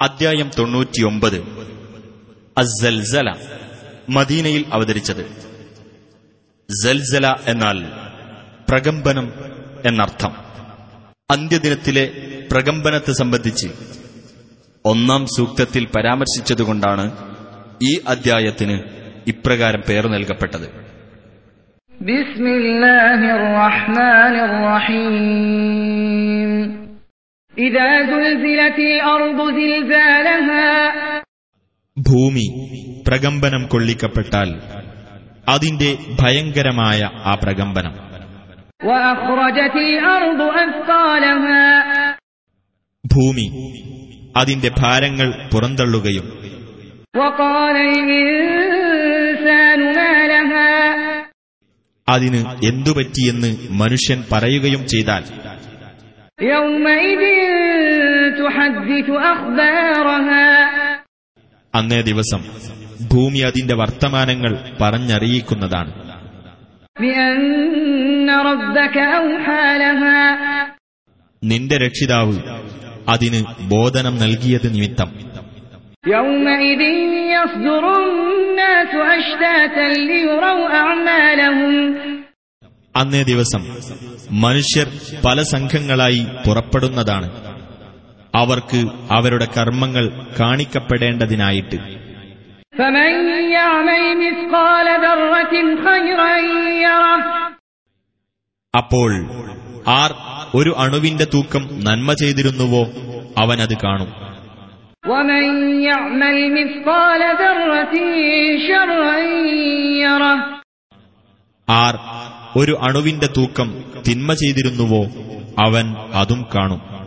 അദ്ധ്യായം തൊണ്ണൂറ്റിയൊമ്പത്. അസൽസല മദീനയിൽ അവതരിച്ചത്. സൽസല എന്നാൽ പ്രകമ്പനം എന്നർത്ഥം. അന്ത്യദിനത്തിലെ പ്രകമ്പനത്തെ സംബന്ധിച്ച് ഒന്നാം സൂക്തത്തിൽ പരാമർശിച്ചതുകൊണ്ടാണ് ഈ അദ്ധ്യായത്തിന് ഇപ്രകാരം പേർ നൽകപ്പെട്ടത്. ബിസ്മില്ലാഹിർ റഹ്മാനിർ റഹീം. ഭൂമി പ്രകമ്പനം കൊള്ളിക്കപ്പെട്ടാൽ അതിന്റെ ഭയങ്കരമായ ആ പ്രകമ്പനം. ഭൂമി അതിന്റെ ഭാരങ്ങൾ പുറന്തള്ളുകയും അതിന് എന്തുപറ്റിയെന്ന് മനുഷ്യൻ പറയുകയും ചെയ്താൽ അന്നേ ദിവസം ഭൂമി അതിന്റെ വർത്തമാനങ്ങൾ പറഞ്ഞറിയിക്കുന്നതാണ്. നിന്റെ രക്ഷിതാവ് അതിന് ബോധനം നൽകിയത് നിമിത്തം. അഷ്താതൻ അന്നേ ദിവസം മനുഷ്യർ പല സംഘങ്ങളായി പുറപ്പെടുന്നതാണ്. അവർക്ക് അവരുടെ കർമ്മങ്ങൾ കാണിക്കപ്പെടേണ്ടതിനായിട്ട്. അപ്പോൾ ആർ ഒരു അണുവിന്റെ തൂക്കം നന്മ ചെയ്തിരുന്നുവോ അവനത് കാണും. ആർ ഒരു അണുവിന്റെ തൂക്കം തിന്മ ചെയ്തിരുന്നുവോ അവൻ അതും കാണും.